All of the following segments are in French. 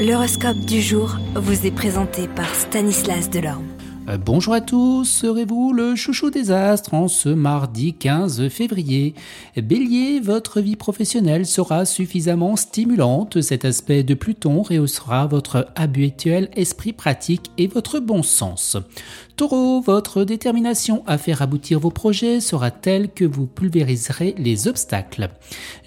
L'horoscope du jour vous est présenté par Stanislas Delorme. Euh, bonjour à tous, serez-vous le chouchou des astres en ce mardi 15 février? Bélier, votre vie professionnelle sera suffisamment stimulante, cet aspect de Pluton rehaussera votre habituel esprit pratique et votre bon sens. Taureau, votre détermination à faire aboutir vos projets sera telle que vous pulvériserez les obstacles.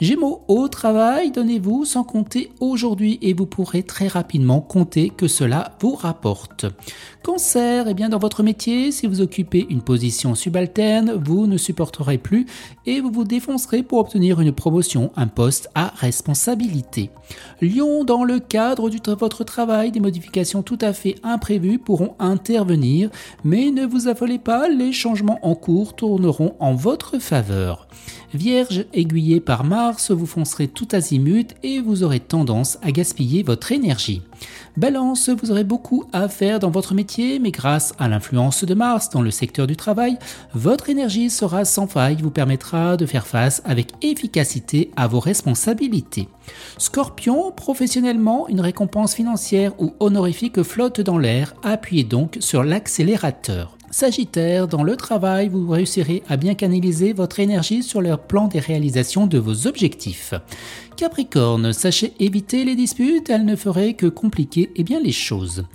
Gémeaux, au travail, donnez-vous sans compter aujourd'hui et vous pourrez très rapidement compter que cela vous rapporte. Cancer, eh bien dans votre métier, si vous occupez une position subalterne, vous ne supporterez plus et vous vous défoncerez pour obtenir une promotion, un poste à responsabilité. Lion, dans le cadre de votre travail, des modifications tout à fait imprévues pourront intervenir, mais ne vous affolez pas, les changements en cours tourneront en votre faveur. Vierge, aiguillé par Mars, vous foncerez tout azimut et vous aurez tendance à gaspiller votre énergie. Balance, vous aurez beaucoup à faire dans votre métier, mais grâce à l'influence de Mars dans le secteur du travail, votre énergie sera sans faille, vous permettra de faire face avec efficacité à vos responsabilités. Scorpion, professionnellement, une récompense financière ou honorifique flotte dans l'air, appuyez donc sur l'accélérateur. Sagittaire, dans le travail, vous réussirez à bien canaliser votre énergie sur le plan des réalisations de vos objectifs. Capricorne, sachez éviter les disputes, elles ne feraient que compliquer eh bien, les choses.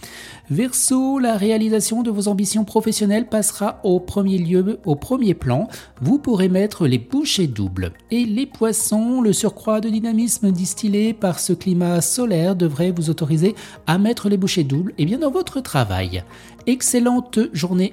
Verseau, la réalisation de vos ambitions professionnelles passera au premier lieu, au premier plan. Vous pourrez mettre les bouchées doubles. Et les poissons, le surcroît de dynamisme distillé par ce climat solaire devrait vous autoriser à mettre les bouchées doubles eh bien, dans votre travail. Excellente journée